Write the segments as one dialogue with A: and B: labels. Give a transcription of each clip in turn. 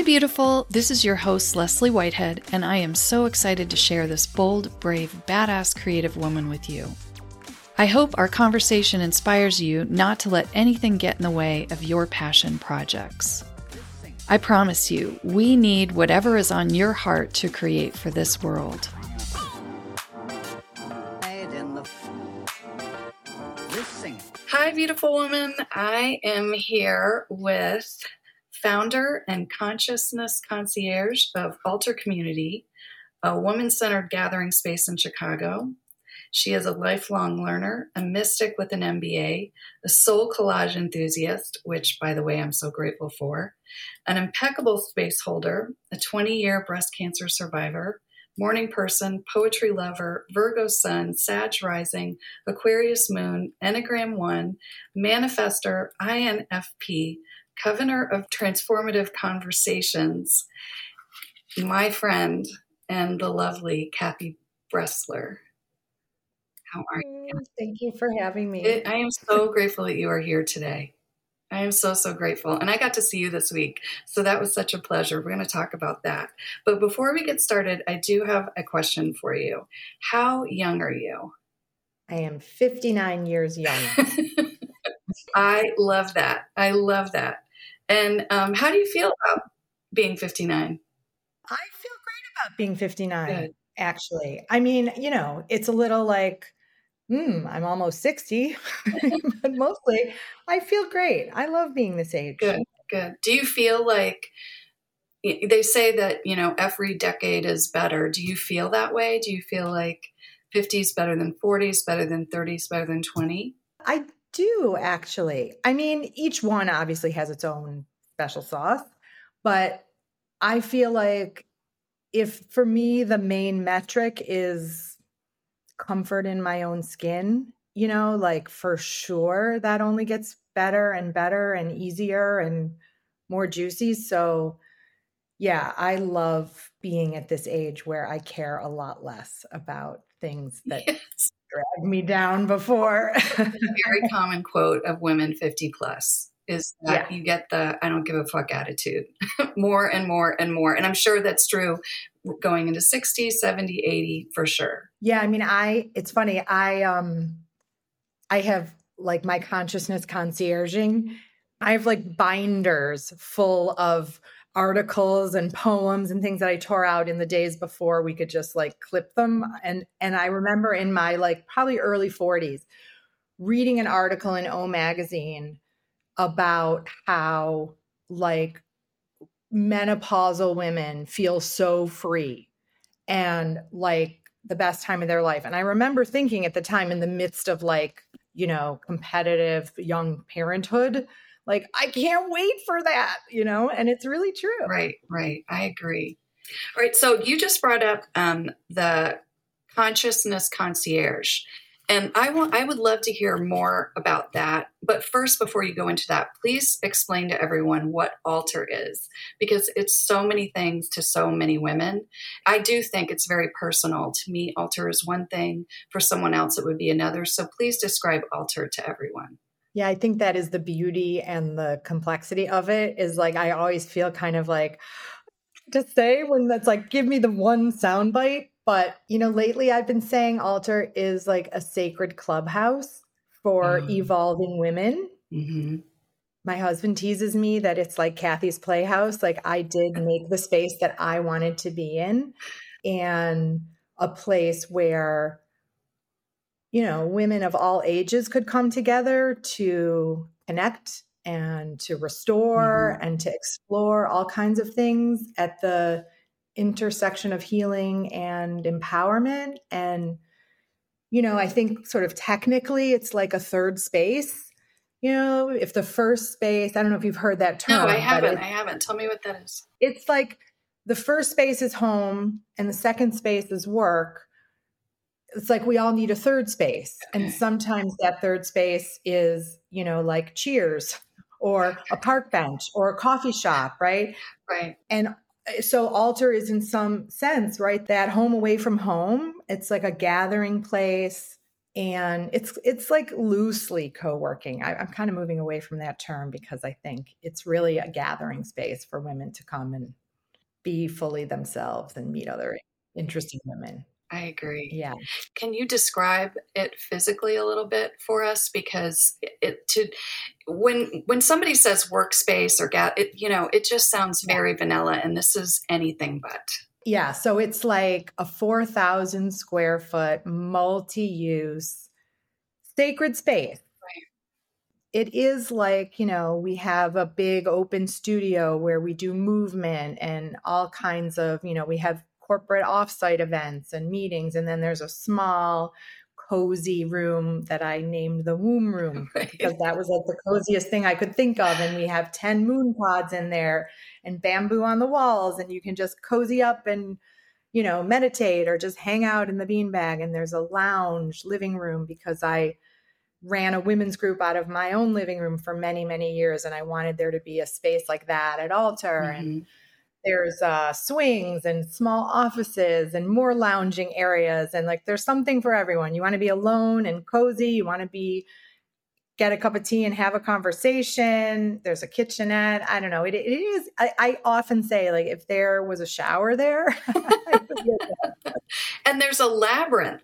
A: Hi, beautiful. This is your host, Leslie Whitehead, and I am so excited to share this bold, brave, badass creative woman with you. I hope our conversation inspires you not to let anything get in the way of your passion projects. I promise you, we need whatever is on your heart to create for this world. Hi, beautiful woman. I am here with founder and consciousness concierge of Altar Community, a woman centered gathering space in Chicago. She is a lifelong learner, a mystic with an MBA, a soul collage enthusiast, which, by the way, I'm so grateful for, an impeccable space holder, a 20 year breast cancer survivor, morning person, poetry lover, Virgo sun, Sag rising, Aquarius moon, Enneagram 1, Manifestor, INFP, covenant of transformative conversations, my friend and the lovely Kathy Bresler. How are you?
B: Mm, thank you for having me.
A: It, I am so grateful that you are here today. I am so, so grateful. And I got to see you this week. So that was such a pleasure. We're going to talk about that. But before we get started, I do have a question for you. How young are you?
B: I am 59 years young.
A: I love that. I love that. And um, how do you feel about being 59? I
B: feel great about being 59, Good. actually. I mean, you know, it's a little like, hmm, I'm almost 60, but mostly I feel great. I love being this age.
A: Good, good. Do you feel like they say that, you know, every decade is better? Do you feel that way? Do you feel like 50 is better than 40 is better than 30 is better than 20?
B: I do actually. I mean, each one obviously has its own special sauce, but I feel like if for me the main metric is comfort in my own skin, you know, like for sure that only gets better and better and easier and more juicy. So, yeah, I love being at this age where I care a lot less about things that yes. Drag me down before.
A: very common quote of women 50 plus is that yeah. you get the I don't give a fuck attitude more and more and more. And I'm sure that's true going into 60, 70, 80 for sure.
B: Yeah, I mean I it's funny. I um I have like my consciousness concierging. I have like binders full of articles and poems and things that I tore out in the days before we could just like clip them. Mm-hmm. And and I remember in my like probably early 40s reading an article in O magazine about how like menopausal women feel so free and like the best time of their life. And I remember thinking at the time in the midst of like you know competitive young parenthood like, I can't wait for that, you know? And it's really true.
A: Right, right. I agree. All right. So you just brought up um, the consciousness concierge. And I want I would love to hear more about that. But first, before you go into that, please explain to everyone what altar is, because it's so many things to so many women. I do think it's very personal. To me, altar is one thing, for someone else it would be another. So please describe altar to everyone.
B: Yeah, I think that is the beauty and the complexity of it is like I always feel kind of like to say when that's like give me the one sound bite, but you know, lately I've been saying altar is like a sacred clubhouse for mm. evolving women. Mm-hmm. My husband teases me that it's like Kathy's playhouse. Like I did make the space that I wanted to be in and a place where you know, women of all ages could come together to connect and to restore mm-hmm. and to explore all kinds of things at the intersection of healing and empowerment. And, you know, I think sort of technically it's like a third space. You know, if the first space, I don't know if you've heard that term.
A: No, I haven't. I haven't. Tell me what that is.
B: It's like the first space is home and the second space is work it's like we all need a third space. And sometimes that third space is you know like cheers or a park bench or a coffee shop right?
A: Right.
B: And uh, so altar is in some sense right that home away from home it's like a gathering place and it's it's like loosely co-working. I, i'm kind of moving away from that term because i think it's really a gathering space for women to come and be fully themselves and meet other interesting women
A: I agree.
B: yeah
A: Can you describe it physically a little bit for us? Because it, to when when somebody says workspace or get it, you know, it just sounds very vanilla, and this is anything but.
B: yeah so it's like a 4000 square foot multi-use sacred space
A: Right.
B: it is like you know we have a big open studio where we do movement and all kinds of you know we have corporate offsite events and meetings and then there's a small cozy room that i named the womb room
A: Right.
B: because that was like the coziest thing i could think of and we have 10 moon pods in there and bamboo on the walls and you can just cozy up and you know meditate or just hang out in the beanbag and there's a lounge living room because i ran a women's group out of my own living room for many many years and i wanted there to be a space like that at altar and
A: Mhm.
B: There's uh, swings and small offices and more lounging areas and like there's something for everyone you want to be alone and cozy you want to be get a cup of tea and have a conversation there's a kitchenette i don't know it, it is I, I often say like if there was a shower there I would live there.
A: And there's a labyrinth.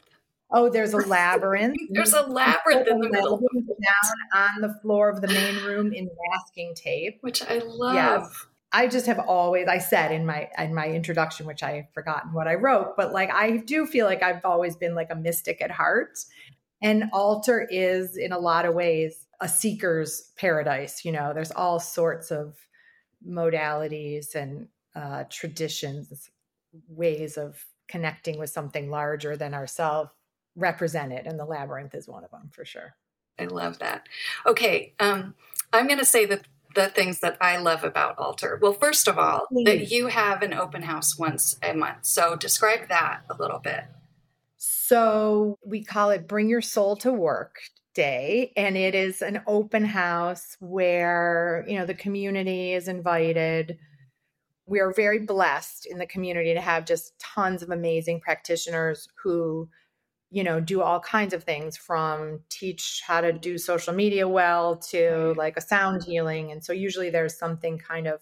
B: oh there's a labyrinth
A: There's a labyrinth in the middle,
B: down on the floor of the main room in masking tape
A: which I love.
B: I just have always I said in my in my introduction, which I have forgotten what I wrote, but like I do feel like I've always been like a mystic at heart. And altar is in a lot of ways a seeker's paradise. You know, there's all sorts of modalities and uh, traditions, ways of connecting with something larger than ourselves represented. And the labyrinth is one of them for sure.
A: I love that. Okay, um, I'm going to say the the things that I love about Altar? Well, first of all, mm.
B: that
A: you have an open house once a month. So describe that a little bit.
B: So we call it Bring Your Soul to Work Day. And it is an open house where, you know, the community is invited. We are very blessed in the community to have just tons of amazing practitioners who, you know, do all kinds of things from teach how to do social media well to like a sound healing. And so usually there's something kind of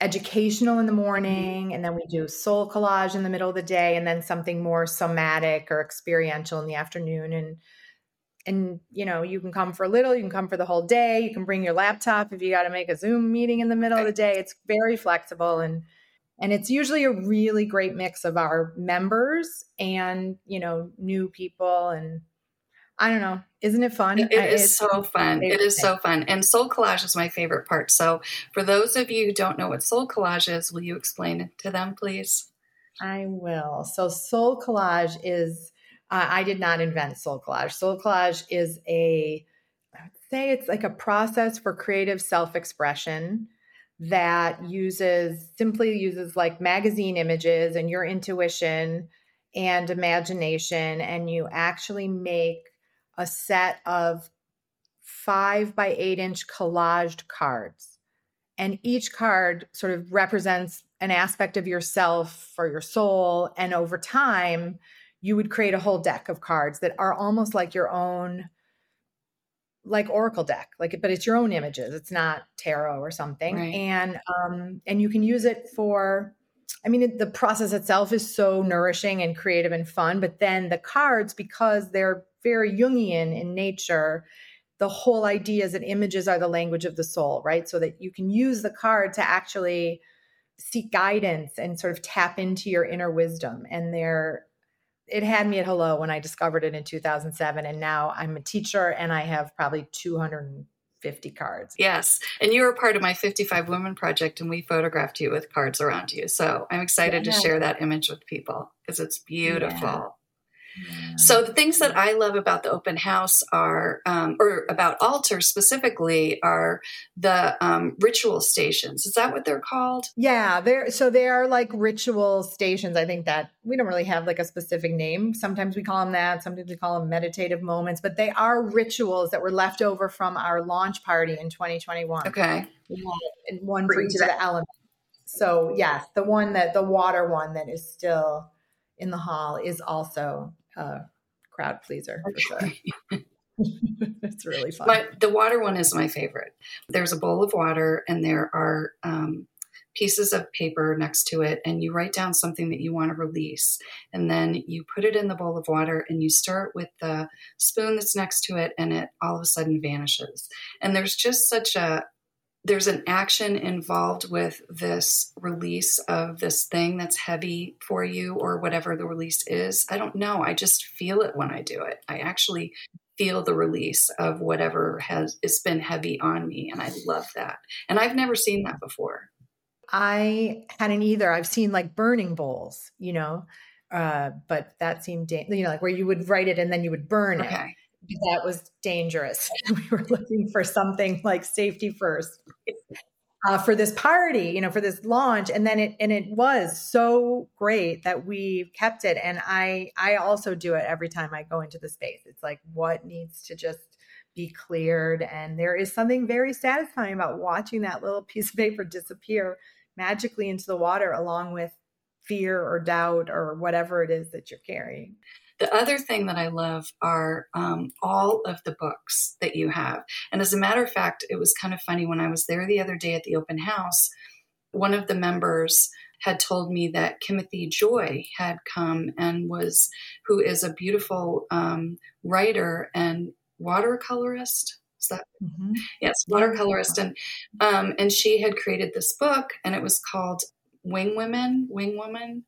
B: educational in the mm-hmm. morning and then we do soul collage in the middle of the day and then something more somatic or experiential in the afternoon and and you know you can come for a little you can come for the whole day you can bring your laptop if you got to make a zoom meeting in the middle of the day it's very flexible and and it's usually a really great mix of our members and you know new people and i don't know isn't it fun
A: It
B: it's
A: so fun. it is
B: thing.
A: so fun. And soul collage is my favorite part. So, for those of you who don't know what soul collage is, will you explain it to them, please?
B: I will. So, soul collage is, uh, I did not invent soul collage. Soul collage is a, I would say it's like a process for creative self expression that uses, simply uses like magazine images and your intuition and imagination. And you actually make a set of five by eight inch collaged cards and each card sort of represents an aspect of yourself or your soul and over time you would create a whole deck of cards that are almost like your own like oracle deck like but it's your own images it's not tarot or something
A: Right.
B: and um and you can use it for i mean it, the process itself is so nourishing and creative and fun but then the cards because they're very jungian in nature the whole idea is that images are the language of the soul, right? So that you can use the card to actually seek guidance and sort of tap into your inner wisdom. And there, it had me at hello when I discovered it in 2007. And now I'm a teacher and I have probably 250 cards.
A: Yes. And you were part of my 55 Women Project, and we photographed you with cards around you. So, I'm excited
B: Yeah.
A: to share that image with people because it's beautiful.
B: Yeah.
A: So the things that I love about the open house are, um, or about altar specifically, are the um, ritual stations. Is that what they're called?
B: Yeah, they're so they are like ritual stations. I think that we don't really have like a specific name. Sometimes we call them that, sometimes we call them meditative moments, but they are rituals that were left over from our launch party in 2021.
A: Okay.
B: Had one for each of the elements. So yes, the one that the water one that is still in the hall is also a crowd pleaser for sure. it's really fun.
A: But the water one is my favorite. There's a bowl of water, and there are um, pieces of paper next to it, and you write down something that you want to release. And then you put it in the bowl of water, and you stir it with the spoon that's next to it, and it all of a sudden vanishes. And there's just such a there's an action involved with this release of this thing that's heavy for you or whatever the release is. I don't know. I just feel it when I do it. I actually feel the release of whatever has it's been heavy on me and i love that and i've never seen that before
B: i hadn't either i've seen like burning bowls you know uh, but that seemed da- you know like where you would write it and then you would burn okay. it that was dangerous we were looking for something like safety first uh, for this party, you know, for this launch, and then it and it was so great that we kept it. And I I also do it every time I go into the space. It's like what needs to just be cleared, and there is something very satisfying about watching that little piece of paper disappear magically into the water, along with fear or doubt or whatever it is that you're carrying.
A: The other thing that I love are um, all of the books that you have. And as a matter of fact, it was kind of funny when I was there the other day at the open house, one of the members had told me that Kimothy Joy had come and was, who is a beautiful um, writer and watercolorist. Is that mm-hmm. yes, watercolorist, and um, and she had created this book, and it was called Wing Women, Wing Woman.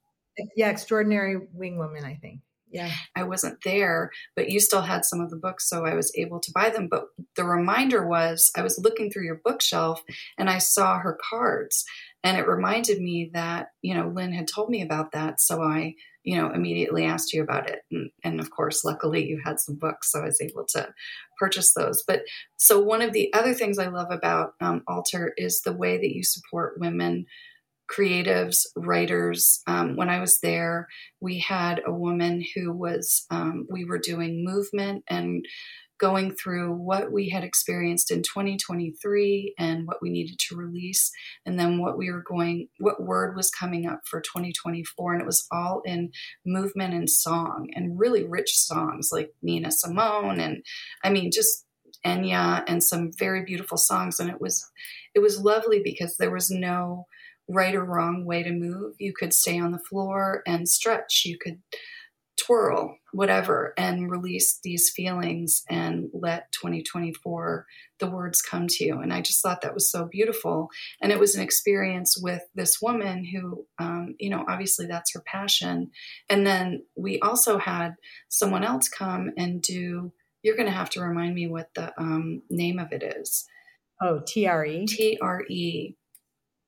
B: Yeah, Extraordinary Wing Woman, I think
A: yeah. I wasn't there but you still had some of the books so i was able to buy them. But the reminder was i was looking through your bookshelf and i saw her cards and it reminded me that you know lynn had told me about that so i you know immediately asked you about it. And, and of course luckily you had some books so i was able to purchase those. But so one of the other things i love about um, altar is the way that you support women creatives, writers. Um, when I was there, we had a woman who was, um, we were doing movement and going through what we had experienced in 2023 and what we needed to release, and then what we were going, what word was coming up for 2024. And it was all in movement and song and really rich songs like Nina Simone. And I mean, just Enya and some very beautiful songs. And it was, it was lovely because there was no, right or wrong way to move. You could stay on the floor and stretch. You could twirl, whatever, and release these feelings and let 2024 the words come to you. And I just thought that was so beautiful. And it was an experience with this woman who, um, you know, obviously that's her passion. And then we also had someone else come and do. You're going to have to remind me what the um, name of it is.
B: Oh, TRE.
A: TRE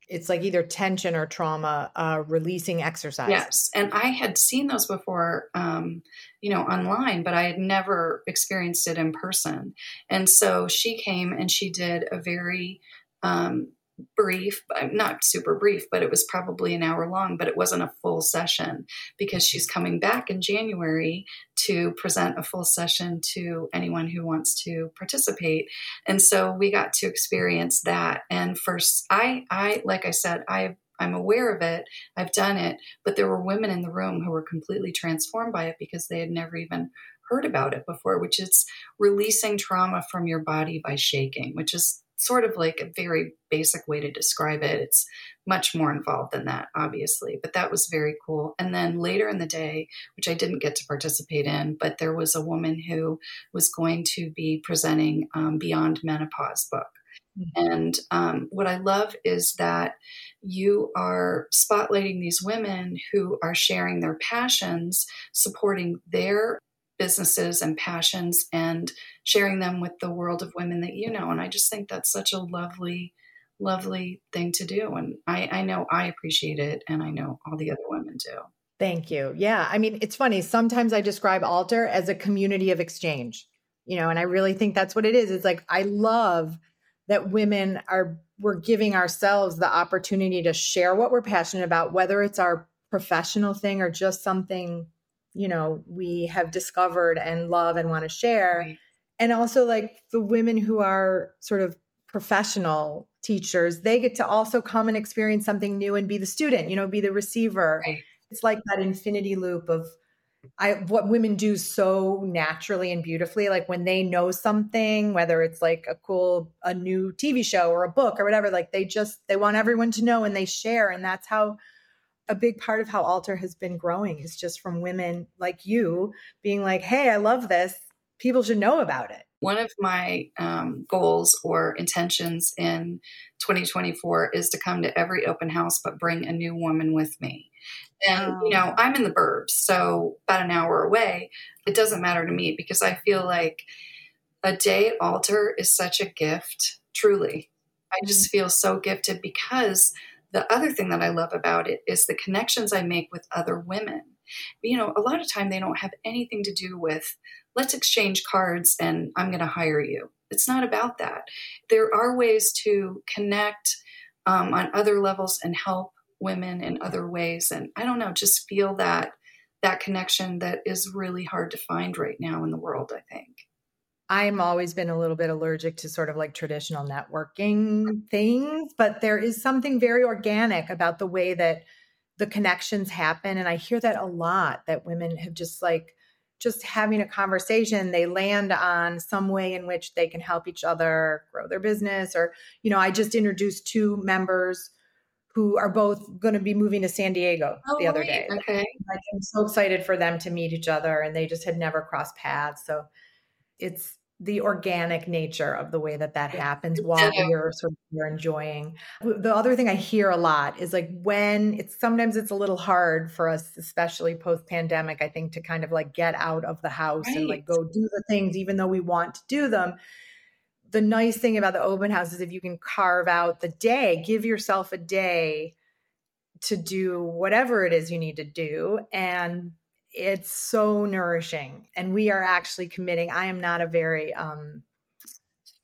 B: it's like either tension or trauma uh, releasing exercise.
A: Yes, and I had seen those before, um, you know, online, but I had never experienced it in person. And so she came and she did a very um, brief, not super brief, but it was probably an hour long, but it wasn't a full session because she's coming back in January to present a full session to anyone who wants to participate. And so we got to experience that. And first, I, I, like I said, I I'm aware of it. I've done it, but there were women in the room who were completely transformed by it because they had never even heard about it before, which is releasing trauma from your body by shaking, which is sort of like a very basic way to describe it. It's much more involved than that, obviously, but that was very cool. And then later in the day, which I didn't get to participate in, but there was a woman who was going to be presenting um, Beyond Menopause book. Mm-hmm. And um, what I love is that you are spotlighting these women who are sharing their passions, supporting their businesses and passions and sharing them with the world of women that you know. And I just think that's such a lovely, lovely thing to do. And I, I know I appreciate it, and I know all the other women do.
B: Thank you. Yeah. I mean, it's funny. Sometimes I describe Altar as a community of exchange, you know, and I really think that's what it is. It's like, I love that women are, we're giving ourselves the opportunity to share what we're passionate about, whether it's our professional thing or just something you know we have discovered and love and want to share right. and also like the women who are sort of professional teachers they get to also come and experience something new and be the student you know be the receiver right. it's like that infinity loop of I what women do so naturally and beautifully like when they know something whether it's like a cool a new TV show or a book or whatever like they just they want everyone to know and they share and that's how a big part of how altar has been growing is just from women like you being like hey I love this people should know about it
A: one of my um, goals or intentions in 2024 is to come to every open house but bring a new woman with me and, you know, I'm in the burbs, so about an hour away. It doesn't matter to me because I feel like a day at altar is such a gift, truly. I just mm-hmm. feel so gifted because the other thing that I love about it is the connections I make with other women. You know, a lot of time they don't have anything to do with let's exchange cards and I'm going to hire you. It's not about that. There are ways to connect um, on other levels and help women in other ways and i don't know just feel that that connection that is really hard to find right now in the world i think
B: i'm always been a little bit allergic to sort of like traditional networking things but there is something very organic about the way that the connections happen and i hear that a lot that women have just like just having a conversation they land on some way in which they can help each other grow their business or you know i just introduced two members who are both going to be moving to San Diego oh, the other day.
A: Okay.
B: Like, I'm so excited for them to meet each other and they just had never crossed paths. So it's the organic nature of the way that that happens while we're sort of you're enjoying. The other thing I hear a lot is like when it's sometimes it's a little hard for us, especially post pandemic, I think to kind of like get out of the house right. and like go do the things, even though we want to do them the nice thing about the open house is if you can carve out the day, give yourself a day to do whatever it is you need to do. And it's so nourishing. And we are actually committing. I am not a very um,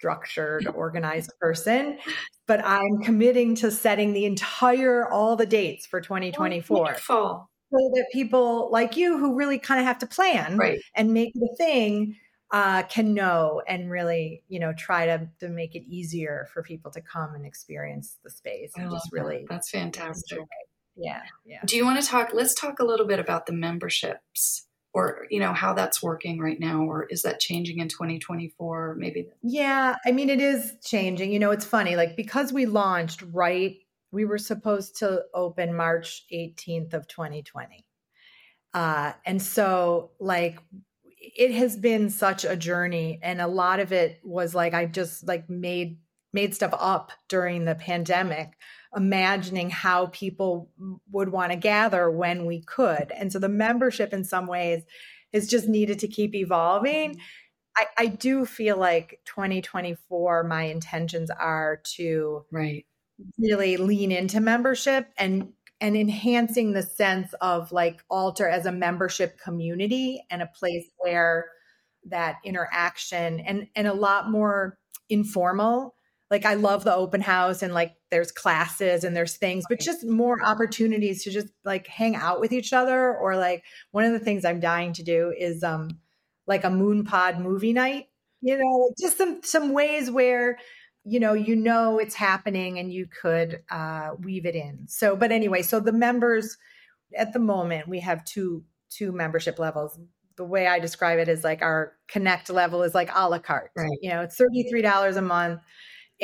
B: structured, organized person, but I'm committing to setting the entire, all the dates for 2024.
A: Wonderful.
B: So that people like you who really kind of have to plan
A: right.
B: and make the thing uh, can know and really, you know, try to, to make it easier for people to come and experience the space and just really.
A: That. That's fantastic.
B: Yeah, yeah.
A: Do you want to talk? Let's talk a little bit about the memberships or you know how that's working right now or is that changing in 2024 maybe
B: yeah i mean it is changing you know it's funny like because we launched right we were supposed to open march 18th of 2020 uh, and so like it has been such a journey and a lot of it was like i just like made made stuff up during the pandemic imagining how people would want to gather when we could. And so the membership in some ways is just needed to keep evolving. I, I do feel like 2024 my intentions are to
A: right.
B: really lean into membership and and enhancing the sense of like altar as a membership community and a place where that interaction and and a lot more informal like i love the open house and like there's classes and there's things but just more opportunities to just like hang out with each other or like one of the things i'm dying to do is um like a moon pod movie night you know just some some ways where you know you know it's happening and you could uh, weave it in. So but anyway so the members at the moment we have two two membership levels. The way i describe it is like our connect level is like a la carte.
A: Right.
B: you know it's $33 a month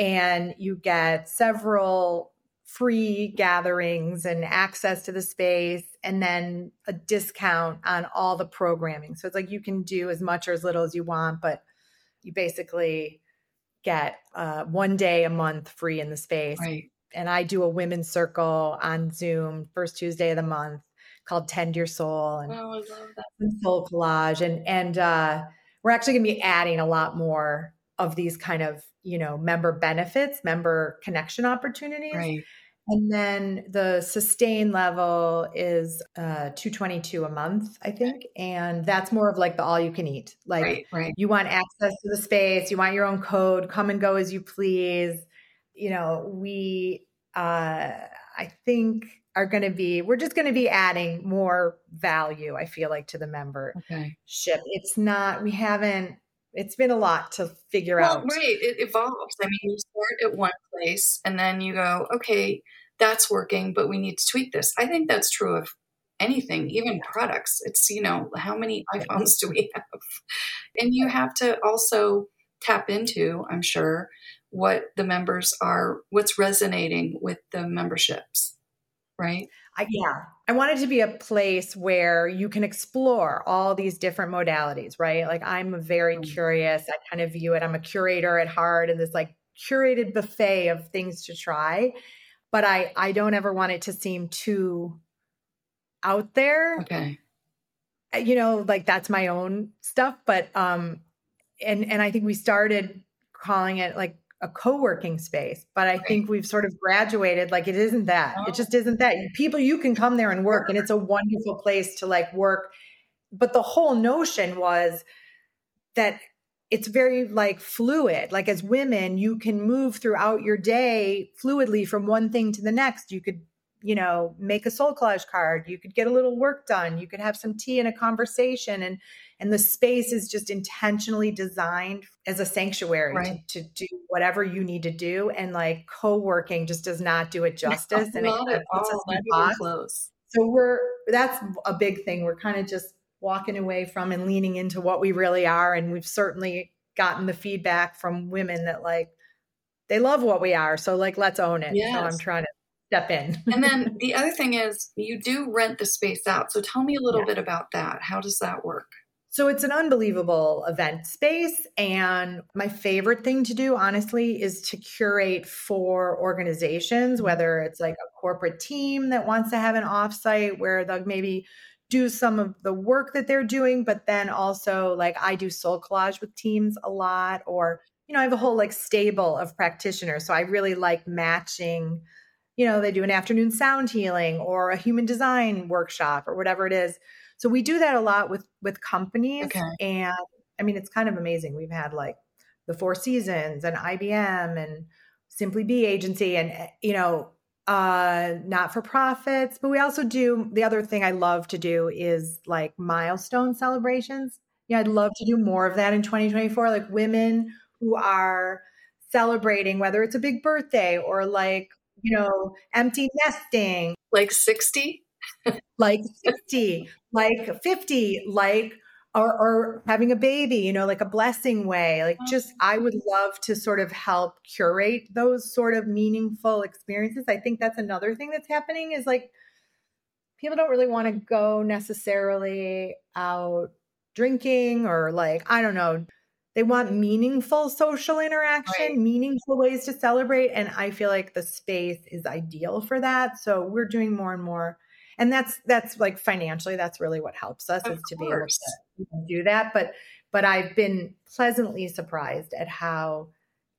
B: and you get several free gatherings and access to the space and then a discount on all the programming so it's like you can do as much or as little as you want but you basically get uh, one day a month free in the space.
A: Right.
B: And I do a women's circle on Zoom first Tuesday of the month called Tend Your Soul and
A: oh, I love
B: that. Soul Collage. And and uh, we're actually going to be adding a lot more of these kind of you know member benefits, member connection opportunities.
A: Right.
B: And then the sustain level is uh, 222 a month, I think. And that's more of like the all you can eat. Like
A: right, right.
B: you want access to the space, you want your own code, come and go as you please. You know, we, uh, I think, are going to be, we're just going to be adding more value, I feel like, to the membership.
A: Okay.
B: It's not, we haven't, it's been a lot to figure
A: well,
B: out.
A: Right. It evolves. I mean, you start at one place and then you go, okay, that's working, but we need to tweak this. I think that's true of anything, even products. It's, you know, how many iPhones do we have? And you have to also tap into, I'm sure, what the members are, what's resonating with the memberships, right?
B: I, yeah. I want it to be a place where you can explore all these different modalities, right? Like I'm very mm-hmm. curious. I kind of view it, I'm a curator at heart and this like curated buffet of things to try. But I I don't ever want it to seem too out there.
A: Okay.
B: Uh, you know, like that's my own stuff. But um and and I think we started calling it like a co-working space but i right. think we've sort of graduated like it isn't that oh. it just isn't that people you can come there and work and it's a wonderful place to like work but the whole notion was that it's very like fluid like as women you can move throughout your day fluidly from one thing to the next you could you know make a soul collage card. You could get a little work done. You could have some tea and a conversation and and the space is just intentionally designed as a sanctuary right. to, to, do whatever you need to do and like co-working just does not do it justice no, and it, it. all close. So we're that's a big thing. We're kind of just walking away from and leaning into what we really are and we've certainly gotten the feedback from women that like they love what we are so like let's own it. Yes. so i'm trying to step in
A: and then the other thing is you do rent the space out so tell me a little yeah. bit about that how does that work
B: so it's an unbelievable event space. And my favorite thing to do, honestly, is to curate for organizations, whether it's like a corporate team that wants to have an offsite where they'll maybe do some of the work that they're doing, but then also like I do soul collage with teams a lot, or, you know, I have a whole like stable of practitioners. So I really like matching, you know, they do an afternoon sound healing or a human design workshop or whatever it is so we do that a lot with with companies okay. and I mean it's kind of amazing. We've had like the Four Seasons and IBM and Simply Be agency and eh, you know uh not for profits, but we also do the other thing I love to do is like milestone celebrations. Yeah, I'd love to do more of that in 2024 like women who are celebrating whether it's a big birthday or like you know empty nesting
A: like 60
B: like 60, like 50, like or, or, having a baby, you know, like a blessing way. Like oh. just I would love to sort of help curate those sort of meaningful experiences. I think that's another thing that's happening is like people don't really want to go necessarily out drinking or like I don't know they want meaningful social interaction, right. meaningful ways to celebrate. And I feel like the space is ideal for that. So we're doing more and more and that's that's like financially that's really what helps us of is to course. be able to do that but but i've been pleasantly surprised at how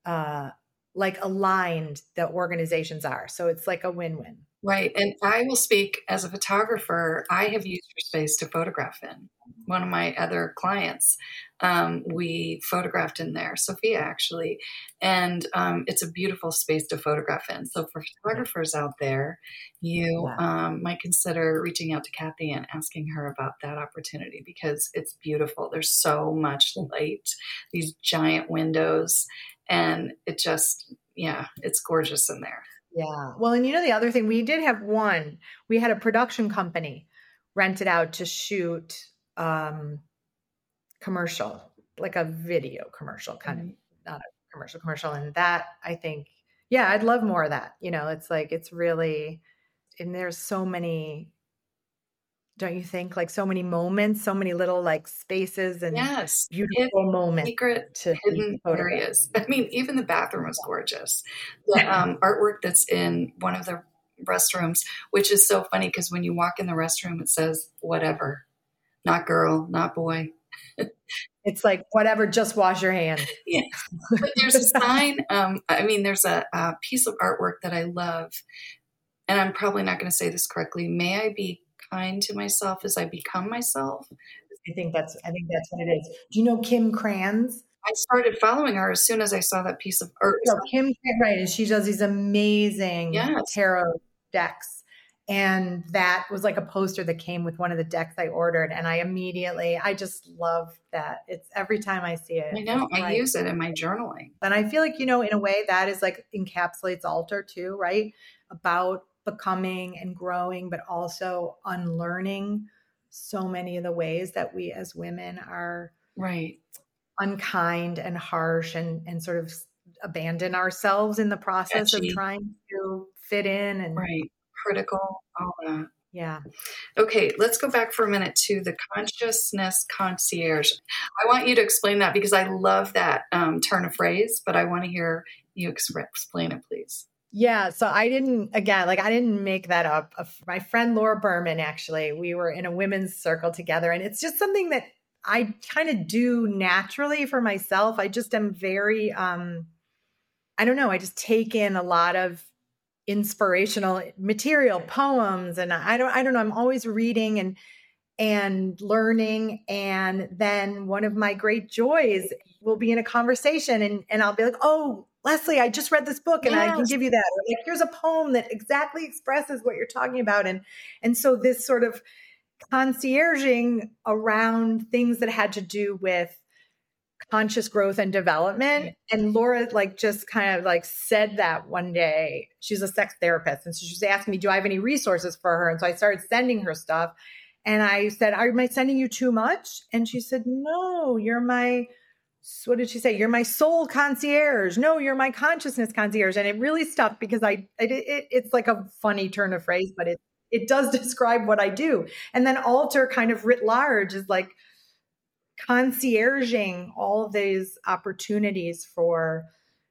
B: uh like aligned the organizations are so it's like a win-win
A: right and i will speak as a photographer i have used your space to photograph in one of my other clients um, we photographed in there, Sophia actually, and um, it's a beautiful space to photograph in. So for photographers out there, you um, might consider reaching out to Kathy and asking her about that opportunity because it's beautiful. There's so much light, these giant windows, and it just yeah, it's gorgeous in there.
B: Yeah. Well, and you know the other thing, we did have one. We had a production company rented out to shoot um commercial, like a video commercial, kind mm-hmm. of not a commercial commercial. And that I think, yeah, I'd love more of that. You know, it's like it's really and there's so many don't you think like so many moments so many little like spaces and
A: yes
B: beautiful moments
A: secret to hidden areas i mean even the bathroom was gorgeous the um, artwork that's in one of the restrooms which is so funny because when you walk in the restroom it says whatever not girl not boy
B: it's like whatever, just wash your hands.
A: Yeah. But there's a sign. Um, I mean, there's a, a piece of artwork that I love, and I'm probably not going to say this correctly. May I be kind to myself as I become myself?
B: I think that's. I think that's what it is. Do you know Kim Krans?
A: I started following her as soon as I saw that piece of art.
B: So Kim, right, and she does these amazing yes. tarot decks and that was like a poster that came with one of the decks I ordered. And I immediately, I just love that. It's every time I see it.
A: I know. I like, use it in my journaling.
B: And I feel like, you know, in a way that is like encapsulates altar too, right? About becoming and growing, but also unlearning so many of the ways that we as women are
A: right.
B: unkind and harsh and and sort of abandon ourselves in the process of trying to fit in and
A: right. Critical all that.
B: Yeah.
A: Okay let's go back for a minute to the consciousness concierge. I want you to explain that because i love that um, turn of phrase but i want to hear you explain it please
B: yeah, so I didn't again, like I didn't make that up. My friend Laura Berman actually, we were in a women's circle together and it's just something that I kind of do naturally for myself. I just am very um I don't know, I just take in a lot of inspirational material, poems and I don't I don't know, I'm always reading and and learning and then one of my great joys will be in a conversation and and I'll be like, "Oh, Leslie, I just read this book and yes. I can give you that. Or like, here's a poem that exactly expresses what you're talking about. And and so this sort of concierging around things that had to do with conscious growth and development. And Laura like just kind of like said that one day. She's a sex therapist. And so she was asking me, do I have any resources for her? And so I started sending her stuff. And I said, Am I sending you too much? And she said, No, you're my what did she say? You're my soul concierge. No, you're my consciousness concierge. And it really stuck because I, it, it, it's like a funny turn of phrase, but it, it does describe what I do. And then altar kind of writ large is like concierging all these opportunities for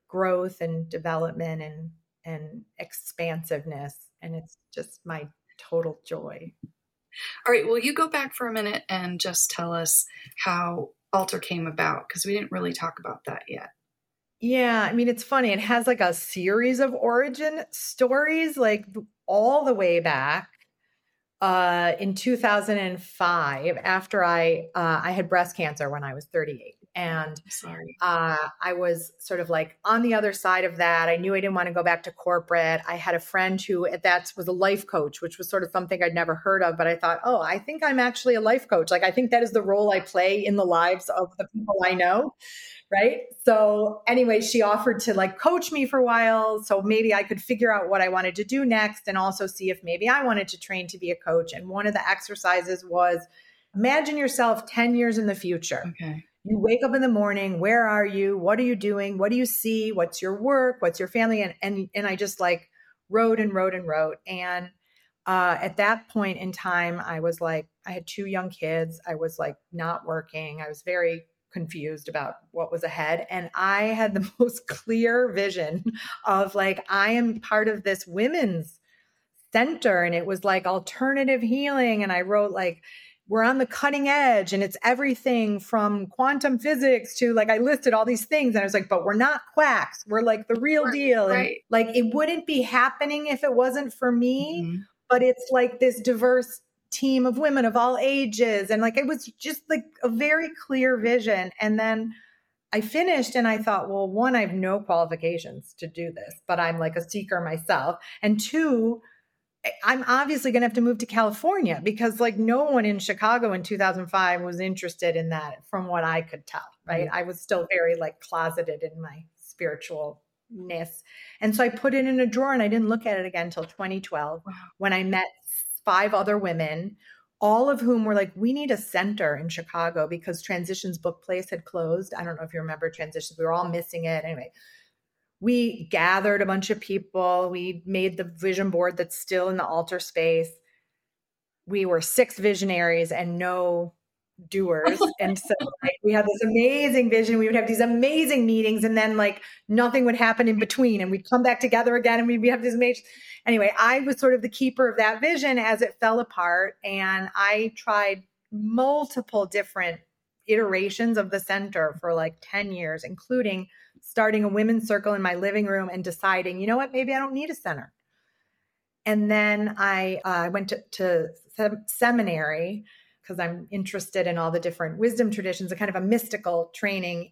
B: growth and development and, and expansiveness. And it's just my total joy.
A: All right. Will you go back for a minute and just tell us how altar came about because we didn't really talk about that yet.
B: Yeah, I mean it's funny. It has like a series of origin stories like all the way back uh in 2005 after I uh I had breast cancer when I was 38 and
A: sorry.
B: uh, i was sort of like on the other side of that. I knew i didn't want to go back to corporate. I had a friend who at that was a life coach which was sort of something i'd never heard of but i thought oh i think i'm actually a life coach. Like i think that is the role i play in the lives of the people i know right? So anyway she offered to like coach me for a while so maybe i could figure out what i wanted to do next and also see if maybe i wanted to train to be a coach. And one of the exercises was imagine yourself 10 years in the future.
A: Okay
B: you wake up in the morning where are you? What are you doing? What do you see? What's your work? What's your family? And and, and i just like wrote and wrote and wrote. And uh, at that point in time i was like i had two young kids. I was like not working. I was very confused about what was ahead. And i had the most clear vision of like i am part of this women's center. And it was like alternative healing. And i wrote like we're on the cutting edge and it's everything from quantum physics to like I listed all these things and I was like, but we're not quacks. We're like the real
A: right,
B: deal.
A: Right.
B: Like it wouldn't be happening if it wasn't for me. Mm-hmm. But it's like this diverse team of women of all ages. And like it was just like a very clear vision. And then I finished and I thought, well, one, I have no qualifications to do this, but I'm like a seeker myself. And two, I'm obviously going to have to move to California because like no one in Chicago in 2005 was interested in that from what I could tell, right? Mm-hmm. I was still very like closeted in my spiritualness. And so I put it in a drawer and I didn't look at it again until 2012 wow. when I met five other women all of whom were like, we need a center in Chicago because Transitions Book Place had closed. I don't know if you remember Transitions. We were all missing it. Anyway, we gathered a bunch of people. We made the vision board that's still in the altar space. We were six visionaries and no doers. and so like, we had this amazing vision. We would have these amazing meetings, and then like nothing would happen in between. And we'd come back together again and we'd have this amazing. Anyway, I was sort of the keeper of that vision as it fell apart. And I tried multiple different iterations of the center for like 10 years, including starting a women's circle in my living room and deciding, you know what, maybe I don't need a center. And then I uh, went to, to sem- seminary because I'm interested in all the different wisdom traditions, a kind of a mystical training.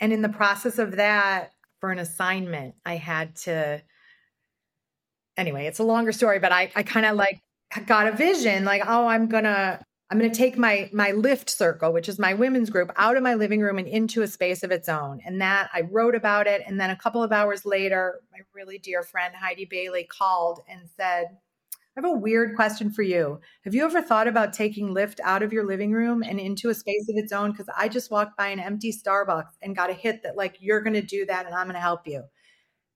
B: And in the process of that, for an assignment, I had to. Anyway, it's a longer story, but I, I kind of like got a vision like, oh, I'm going to I'm going to take my my lift circle, which is my women's group, out of my living room and into a space of its own. And that I wrote about it. And then a couple of hours later, my really dear friend Heidi Bailey called and said, I have a weird question for you. Have you ever thought about taking Lyft out of your living room and into a space of its own? Because I just walked by an empty Starbucks and got a hit that, like, you're going to do that and I'm going to help you.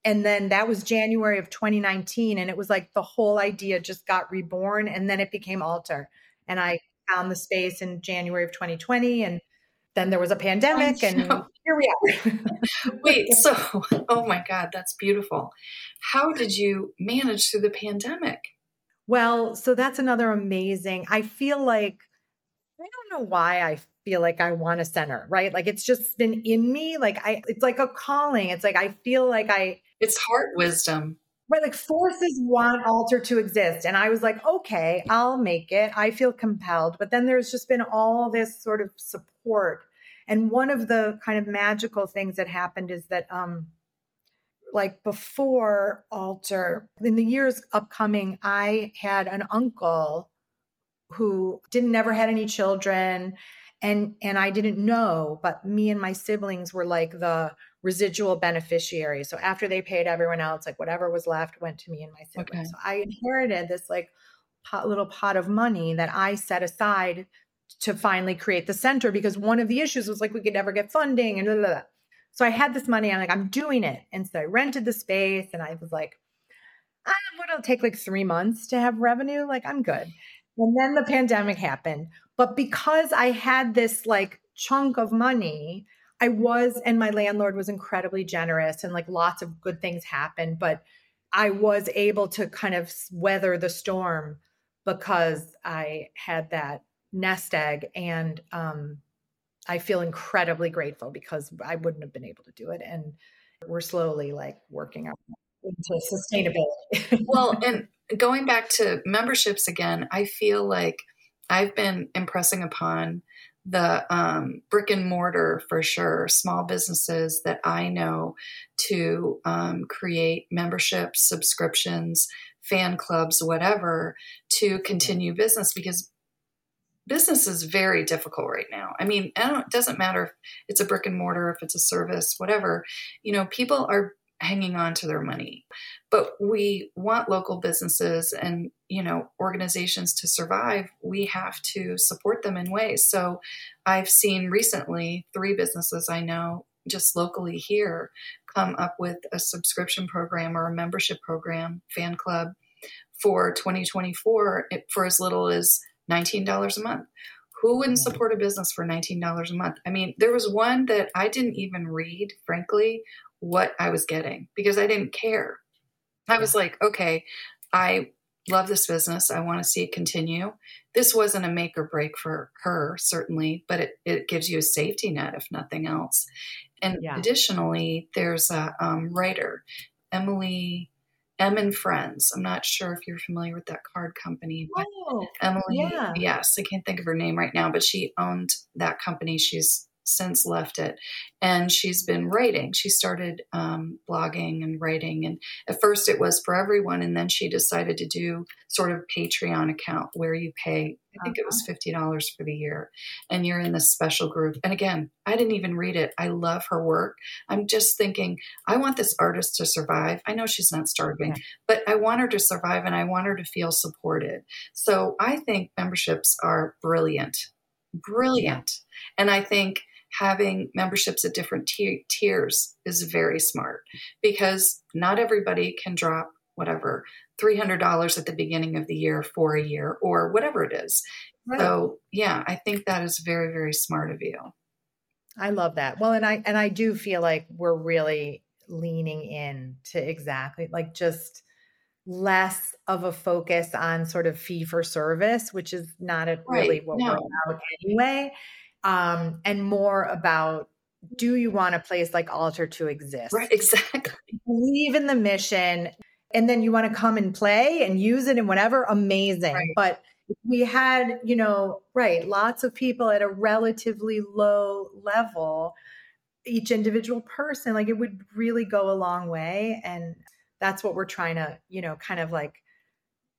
B: And then that was January of 2019. And it was like the whole idea just got reborn. And then it became Altar. And I found the space in January of 2020. And then there was a pandemic. And here we
A: are. Wait, so, oh my God, that's beautiful. How did you manage through the pandemic?
B: Well, so that's another amazing. I feel like I don't know why I feel like I want a center, right? Like it's just been in me. Like I it's like a calling. It's like I feel like I
A: It's heart wisdom.
B: Right, like forces want altar to exist. And I was like, okay, I'll make it. I feel compelled. But then there's just been all this sort of support. And one of the kind of magical things that happened is that um like before altar in the years upcoming i had an uncle who didn't never had any children and and i didn't know but me and my siblings were like the residual beneficiary. so after they paid everyone else like whatever was left went to me and my siblings okay. so i inherited this like pot, little pot of money that i set aside to finally create the center because one of the issues was like we could never get funding and blah, blah, blah. So I had this money. I'm like, I'm doing it. And so I rented the space and I was like, ah, what it'll take like three months to have revenue. Like I'm good. And then the pandemic happened. But because I had this like chunk of money, I was, and my landlord was incredibly generous and like lots of good things happened. But I was able to kind of weather the storm because I had that nest egg and um I feel incredibly grateful because I wouldn't have been able to do it. And we're slowly like working up into sustainability.
A: well, and going back to memberships again, I feel like I've been impressing upon the um, brick and mortar for sure, small businesses that I know to um, create memberships, subscriptions, fan clubs, whatever, to continue business because business is very difficult right now. I mean, I it doesn't matter if it's a brick and mortar, if it's a service, whatever. You know, people are hanging on to their money, but we want local businesses and you know organizations to survive. We have to support them in ways. So, I've seen recently three businesses I know just locally here come up with a subscription program or a membership program, fan club for 2024 for as little as $19 a month. Who wouldn't mm-hmm. support a business for $19 a month? I mean, there was one that I didn't even read, frankly, what I was getting because I didn't care. I was like, okay, I love this business. I want to see it continue. This wasn't a make or break for her, certainly, but it, it gives you a safety net, if nothing else. And yeah. additionally, there's a um, writer, Emily M and Friends. I'm not sure if you're familiar with that card company.
B: Oh,
A: Emily, yeah. yes, I can't think of her name right now, but she owned that company. She's since left it. And she's been writing. She started um, blogging and writing. And at first it was for everyone and then she decided to do sort of patreon account where you pay i think it was uh-huh. $50 for the year. And you're in this special group. And again i didn't even read it. I love her work. I'm just thinking i want this artist to survive. I know she's not starving but i want her to survive and i want her to feel supported. So i think memberships are brilliant. Brilliant. And i think having memberships at different t- tiers is very smart because not everybody can drop whatever $300 at the beginning of the year for a year or whatever it is. Right. So, yeah, I think that is very very smart of you.
B: I love that. Well, and I and I do feel like we're really leaning in to exactly like just less of a focus on sort of fee for service, which is not a, right. really what no. we're about anyway um, and more about do you want a place like Altar to exist?
A: Right, exactly.
B: Believe in the mission, and then you want to come and play and use it and whatever, amazing. Right. But we had, you know, right, lots of people at a relatively low level, each individual person, like it would really go a long way. And that's what we're trying to, you know, kind of like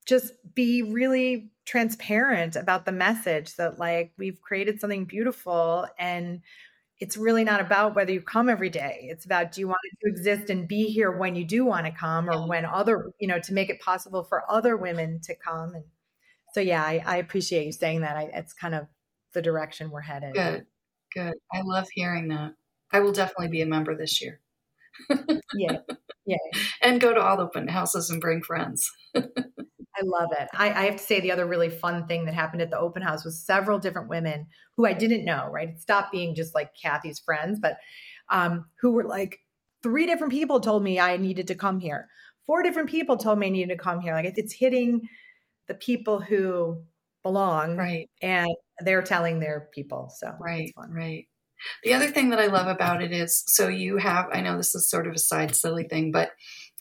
B: just be really transparent about the message that like we've created something beautiful and it's really not about whether you come every day. It's about do you want to exist and be here when you do want to come or when other, you know, to make it possible for other women to come. And so, yeah, I, I appreciate you saying that. I, it's kind of the direction we're headed.
A: Good, good. I love hearing that. I will definitely be a member this year.
B: yeah, yeah.
A: And go to all open houses and bring friends.
B: I love it. I, I, have to say, the other really fun thing that happened at the open house was several different women who I didn't know, right? It stopped being just like Kathy's friends, but um, who were like, three different people told me I needed to come here. Four different people told me I needed to come here. Like it's hitting the people who belong.
A: Right.
B: And they're telling their people. So,
A: right. Right. The other thing that I love about it is so you have, I know this is sort of a side silly thing, but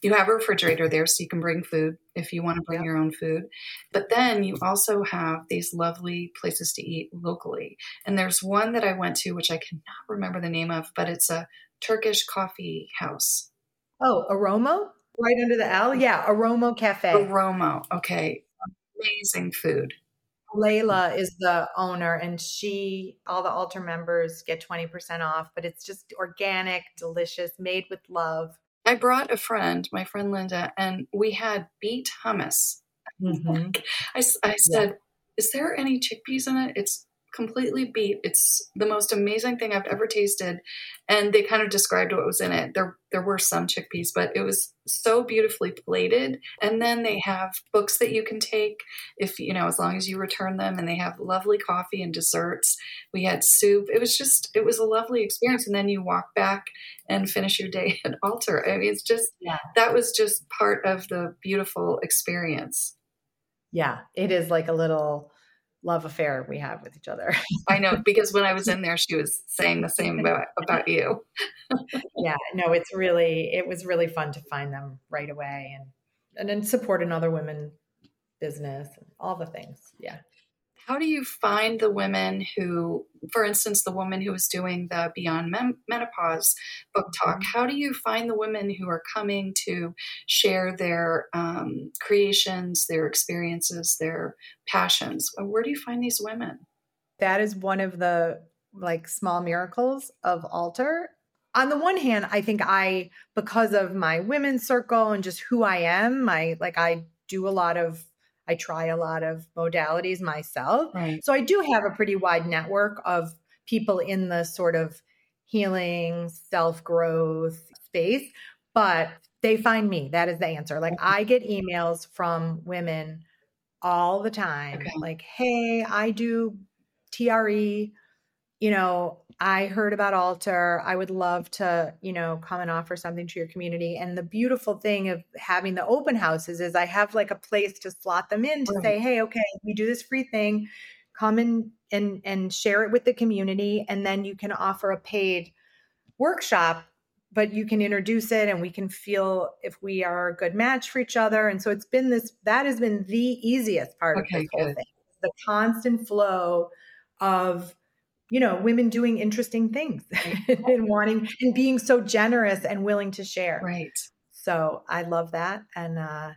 A: you have a refrigerator there so you can bring food if you want to bring yep. your own food. But then you also have these lovely places to eat locally. And there's one that I went to, which I cannot remember the name of, but it's a Turkish coffee house.
B: Oh, Aromo? Right under the L? Yeah, Aromo Cafe.
A: Aromo. Okay. Amazing food.
B: Layla is the owner, and she, all the altar members get 20% off, but it's just organic, delicious, made with love.
A: I brought a friend, my friend Linda, and we had beet hummus. Mm-hmm. I, I said, yeah. Is there any chickpeas in it? It's completely beet. It's the most amazing thing I've ever tasted. And they kind of described what was in it. There there were some chickpeas, but it was so beautifully plated. And then they have books that you can take if you know, as long as you return them and they have lovely coffee and desserts. We had soup. It was just it was a lovely experience. And then you walk back and finish your day at altar. I mean it's just yeah. that was just part of the beautiful experience.
B: Yeah, it is like a little love affair we have with each other.
A: I know because when I was in there, she was saying the same about, about you.
B: yeah, no, it's really it was really fun to find them right away and and then support another women business and all the things. Yeah
A: how do you find the women who, for instance, the woman who was doing the Beyond Menopause book talk, mm-hmm. how do you find the women who are coming to share their um, creations, their experiences, their passions? Where do you find these women?
B: That is one of the like small miracles of altar on the one hand i think i because of my women's circle and just who i am my like i do a lot of I try a lot of modalities myself. Right. So I do have a pretty wide network of people in the sort of healing, self growth space, but they find me. That is the answer. Like I get emails from women all the time, okay. like, hey, I do TRE you know, I heard about Altar. I would love to, you know, come and offer something to your community. And the beautiful thing of having the open houses is I have like a place to slot them in to right. say, hey, okay, we do this free thing. Come in and and share it with the community. And then you can offer a paid workshop, but you can introduce it and we can feel if we are a good match for each other. And so it's been this that has been the easiest part okay, of this whole good. thing. The constant flow of you know women doing interesting things and wanting and being so generous and willing to share.
A: Right.
B: So i love that. And uh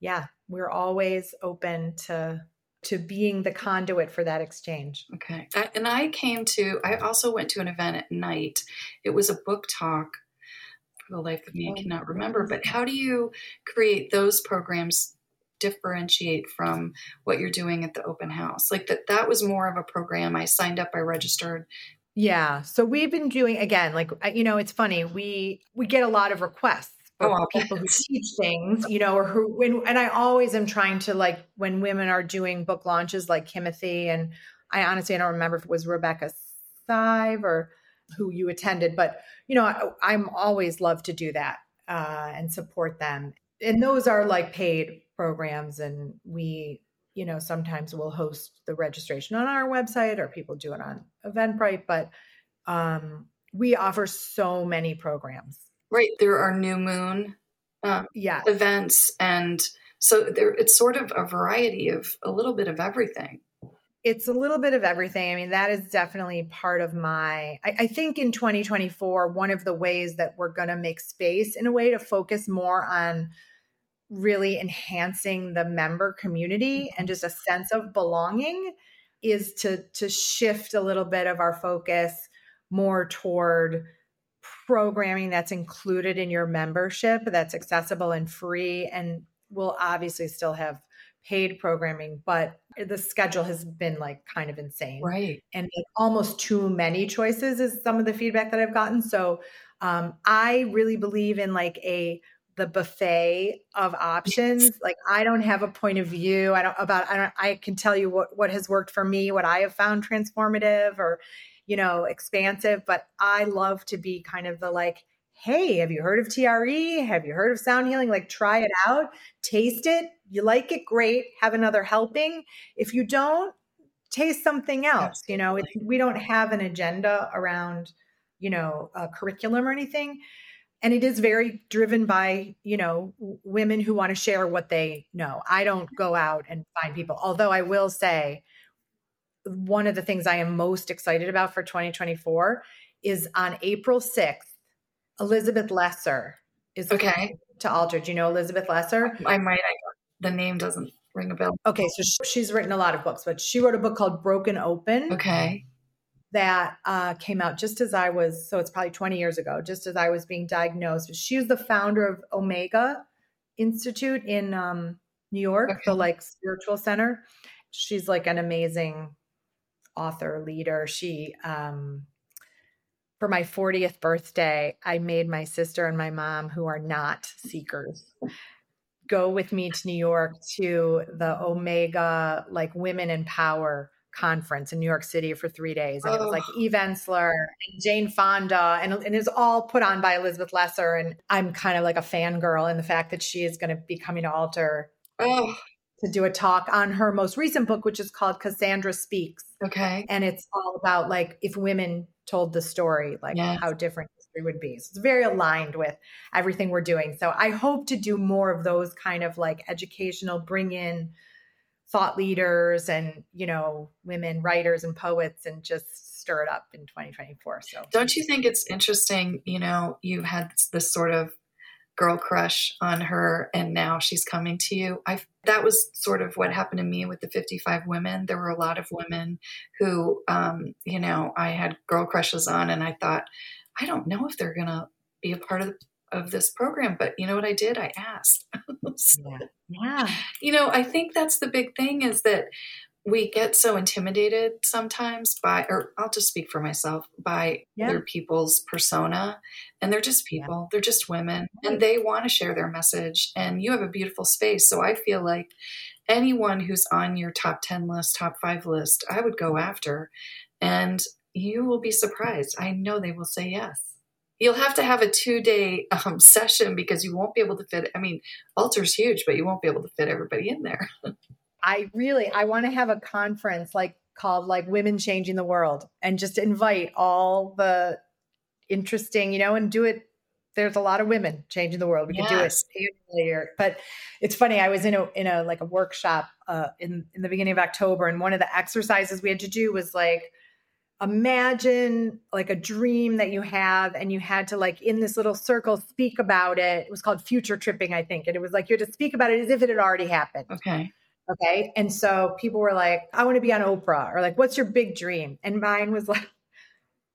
B: yeah we're always open to to being the conduit for that exchange.
A: Okay. And i came to i also went to an event at night. It was a book talk for the life of me. I oh, cannot remember. But how do you create those programs differentiate from what you're doing at the open house. Like that that was more of a program i signed up i registered.
B: Yeah so we've been doing again like you know it's funny we we get a lot of requests for oh, people who teach things you know or who when, and i always am trying to like when women are doing book launches like kimothy and i honestly i don't remember if it was rebecca Sive or who you attended but you know I, i'm always love to do that uh, and support them. And those are like paid programs and we you know sometimes we'll host the registration on our website or people do it on eventbrite but um, we offer so many programs.
A: Right there are new moon um,
B: yeah
A: events and so there it's sort of a variety of a little bit of everything.
B: It's a little bit of everything. I mean that is definitely part of my I, I think in 2024 one of the ways that we're going to make space in a way to focus more on really enhancing the member community and just a sense of belonging is to to shift a little bit of our focus more toward programming that's included in your membership that's accessible and free and will obviously still have paid programming but the schedule has been like kind of insane.
A: Right.
B: And almost too many choices is some of the feedback that i've gotten. So um, i really believe in like a the buffet of options. Like I don't have a point of view. I don't about I don't I can tell you what what has worked for me, what I have found transformative or you know, expansive, but I love to be kind of the like hey, have you heard of TRE? Have you heard of sound healing? Like try it out, taste it. You like it, great. Have another helping. If you don't, taste something else. You know, we don't have an agenda around, you know, a curriculum or anything and it is very driven by you know women who want to share what they know. I don't go out and find people. Although i will say one of the things i am most excited about for 2024 is on april 6th elizabeth lesser is
A: okay.
B: to altar do you know elizabeth lesser?
A: I might I, the name doesn't ring a bell.
B: Okay so she's written a lot of books but she wrote a book called broken open.
A: Okay
B: that uh, came out just as I was, so it's probably 20 years ago, just as I was being diagnosed. She was the founder of Omega Institute in um, New York, okay. the like spiritual center. She's like an amazing author, leader. She, um, for my 40th birthday, I made my sister and my mom, who are not seekers, go with me to New York to the Omega, like Women in Power conference in New York City for three days. And oh. it was like oh. Eve Ensler and Jane Fonda, and, and it was all put on by Elizabeth Lesser. And I'm kind of like a fangirl in the fact that she is going to be coming to Altar oh. to do a talk on her most recent book, which is called Cassandra Speaks.
A: Okay.
B: And it's all about like if women told the story, like yes. how different history would be. So it's very aligned with everything we're doing. So I hope to do more of those kind of like educational, bring in thought leaders and you know women writers and poets and just stir it up in 2024 so.
A: Don't you think it's interesting you know you had this sort of girl crush on her and now she's coming to you? I that was sort of what happened to me with the 55 women. There were a lot of women who um, you know i had girl crushes on and i thought i don't know if they're gonna be a part of the of this program. But you know what I did? I asked.
B: so, yeah. yeah.
A: You know, I think that's the big thing is that we get so intimidated sometimes by, or I'll just speak for myself, by yeah. other people's persona. And they're just people, yeah. they're just women, and they want to share their message. And you have a beautiful space. So I feel like anyone who's on your top 10 list, top five list, I would go after. And you will be surprised. I know they will say yes you'll have to have a two day um, session because you won't be able to fit. I mean, Altar's huge, but you won't be able to fit everybody in there.
B: I really, I want to have a conference like called like Women Changing the World and just invite all the interesting, you know, and do it. There's a lot of women changing the world. We yes. could do it later. But it's funny. I was in a in a like a workshop uh, in in the beginning of October, and one of the exercises we had to do was like imagine like a dream that you have and you had to like in this little circle speak about it. It was called future tripping i think and it was like you had to speak about it as if it had already happened.
A: Okay.
B: Okay? And so people were like i want to be on oprah or like what's your big dream? And mine was like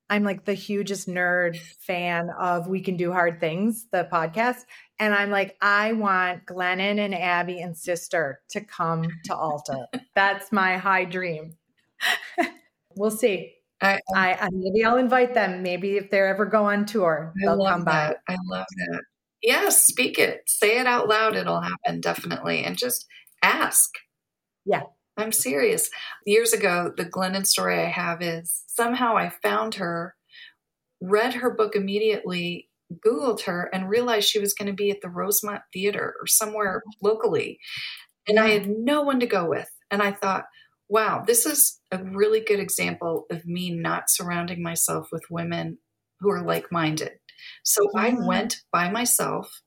B: i'm like the hugest nerd fan of we can do hard things the podcast and i'm like i want glennon and abby and sister to come to altar. That's my high dream. We'll see I, um I, I, maybe I'll invite them. Maybe if they ever go on tour, they'll come
A: that. by. I love that. Yes, speak it. Say it out loud. It'll happen definitely. And just ask.
B: Yeah.
A: I'm serious. Years ago, the Glennon story I have is somehow I found her, read her book immediately, Googled her, and realized she was going to be at the Rosemont Theater or somewhere oh. locally. And I had no one to go with. And I thought, wow, this is a really good example of me not surrounding myself with women who are like minded. So. I went by myself.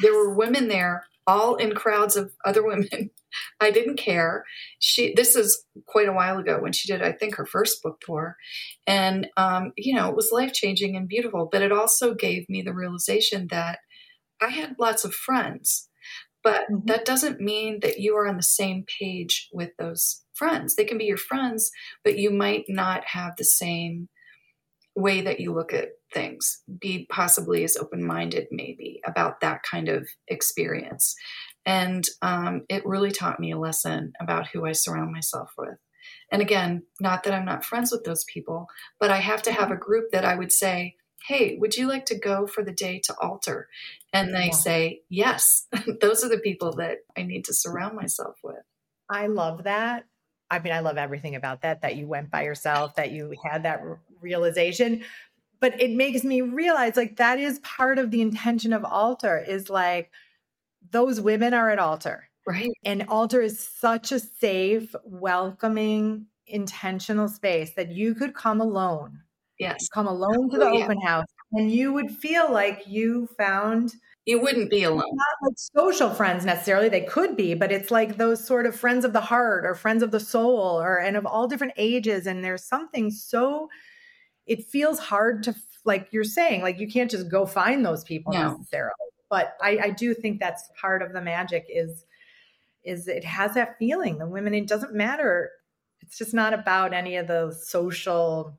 A: There were women there, all in crowds of other women. I didn't care. She. This is quite a while ago when she did, I think, her first book tour, and um, you know, it was life changing and beautiful. But it also gave me the realization that I had lots of friends, But mm-hmm. that doesn't mean that you are on the same page with those friends. They can be your friends, but you might not have the same way that you look at things, be possibly as open minded, maybe, about that kind of experience. And um, it really taught me a lesson about who I surround myself with. And again, not that I'm not friends with those people, but I have to have a group that I would say, Hey, would you like to go for the day to altar? And they yeah. say, Yes. those are the people that I need to surround myself with.
B: I love that. I mean, I love everything about that, that you went by yourself, that you had that realization. But it makes me realize like that is part of the intention of altar is like those women are at altar.
A: Right.
B: And altar is such a safe, welcoming, intentional space that you could come alone.
A: Yes.
B: Come alone to oh, the oh, open yeah. house and you would feel like you found
A: you wouldn't be alone.
B: Not like social friends necessarily. They could be, but it's like those sort of friends of the heart or friends of the soul or and of all different ages. And there's something so it feels hard to like you're saying, like you can't just go find those people no. necessarily. But I, I do think that's part of the magic is is it has that feeling. The women, it doesn't matter. It's just not about any of the social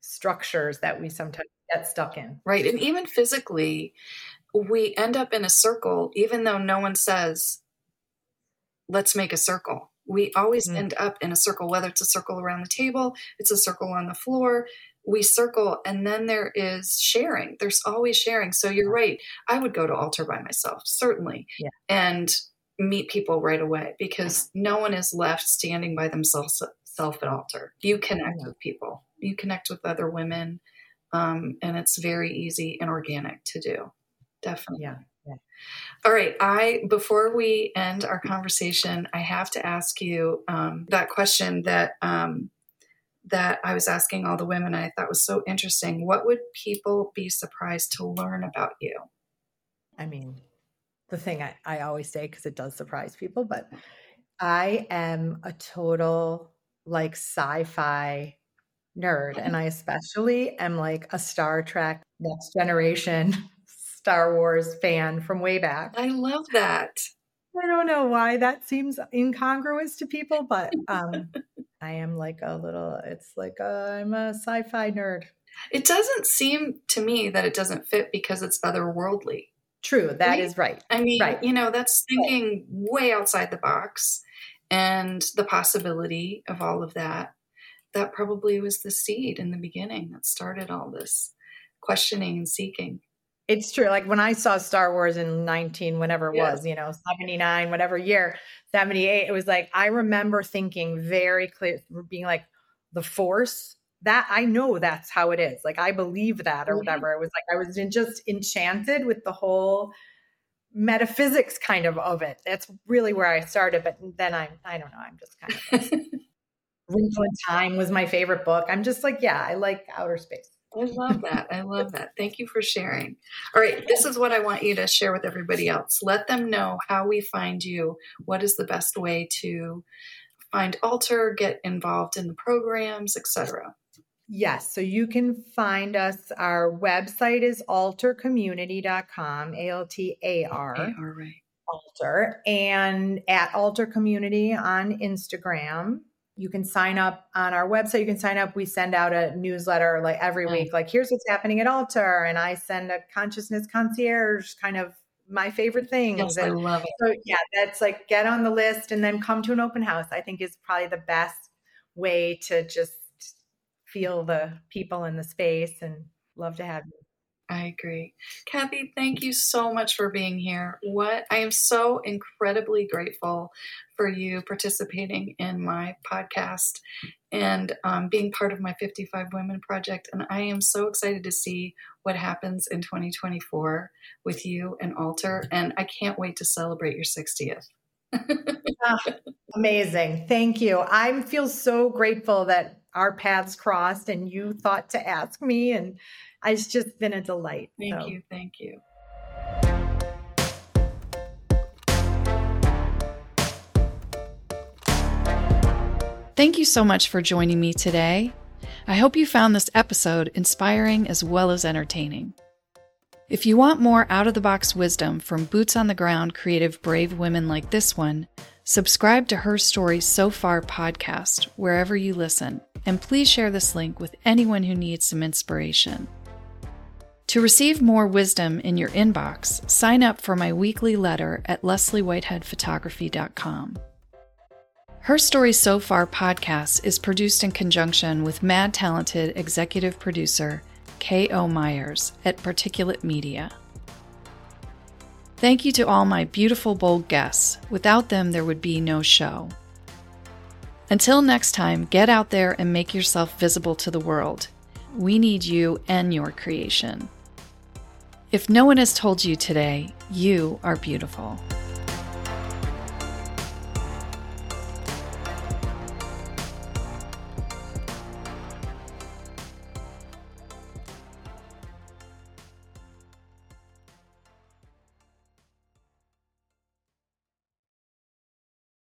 B: structures that we sometimes get stuck in.
A: Right. And even physically, we end up in a circle, even though no one says, let's make a circle. We always mm. end up in a circle, whether it's a circle around the table, it's a circle on the floor. We circle, and then there is sharing. There's always sharing. So you're right. I would go to altar by myself, certainly,
B: yeah.
A: and meet people right away because no one is left standing by themselves self at altar. You connect yeah. with people, you connect with other women, um, and it's very easy and organic to do definitely.
B: Yeah. yeah.
A: All right. I before we end our conversation, I have to ask you um, that question that um, that I was asking all the women. I thought was so interesting. What would people be surprised to learn about you?
B: I mean, the thing I, I always say because it does surprise people, but I am a total like sci-fi nerd, and I especially am like a Star Trek Next Generation Star Wars fan from way back.
A: I love that.
B: I don't know why that seems incongruous to people, but um, I am like a little, it's like i am a sci fi nerd.
A: It doesn't seem to me that it doesn't fit because it's otherworldly.
B: True, that right? is right.
A: I mean,
B: right.
A: you know, that's thinking right. way outside the box and the possibility of all of that. That probably was the seed in the beginning that started all this questioning and seeking.
B: It's true. Like when I saw Star Wars in 19, whenever it was, you know, 79, whatever year, 78, it was like, I remember thinking very clear, being like, the force, that I know that's how it is. Like I believe that or mm-hmm. whatever. It was like, I was just enchanted with the whole metaphysics kind of of it. That's really where I started. But then I'm, I don't know, I'm just kind of. Wrinkle in Time was my favorite book. I'm just like, yeah, I like outer space.
A: I love that. I love that. Thank you for sharing. All right, this is what I want you to share with everybody else. Let them know how we find you. What is the best way to find Altar, get involved in the programs, etc.
B: Yes, so you can find us. Our website is altarcommunity.com, A L T A R.
A: Right.
B: Altar, and at Altar Community on Instagram you can sign up on our website. You can sign up. We send out a newsletter like every mm. week, like here's what's happening at Altar, and I send a consciousness concierge kind of my favorite things.
A: Yes,
B: and
A: I love it.
B: So yeah, that's like get on the list and then come to an open house. I think is probably the best way to just feel the people in the space and love to have you.
A: I agree. Kathy, thank you so much for being here. What I am so incredibly grateful for you participating in my podcast and um, being part of my 55 Women Project. And I am so excited to see what happens in 2024 with you and Altar. And I can't wait to celebrate your 60th.
B: ah, amazing. Thank you. I feel so grateful that our paths crossed and you thought to ask me and it's just been a delight.
A: Thank so. you. Thank you. Thank you so much for joining me today. I hope you found this episode inspiring as well as entertaining. If you want more out of the box wisdom from boots on the ground, creative, brave women like this one, subscribe to Her Story So Far podcast wherever you listen, and please share this link with anyone who needs some inspiration. To receive more wisdom in your inbox, sign up for my weekly letter at lesliewhiteheadphotography.com. Her Story So Far podcast is produced in conjunction with mad talented executive producer K.O. Myers at Particulate Media. Thank you to all my beautiful, bold guests. Without them, there would be no show. Until next time, get out there and make yourself visible to the world. We need you and your creation. If no one has told you today, you are beautiful.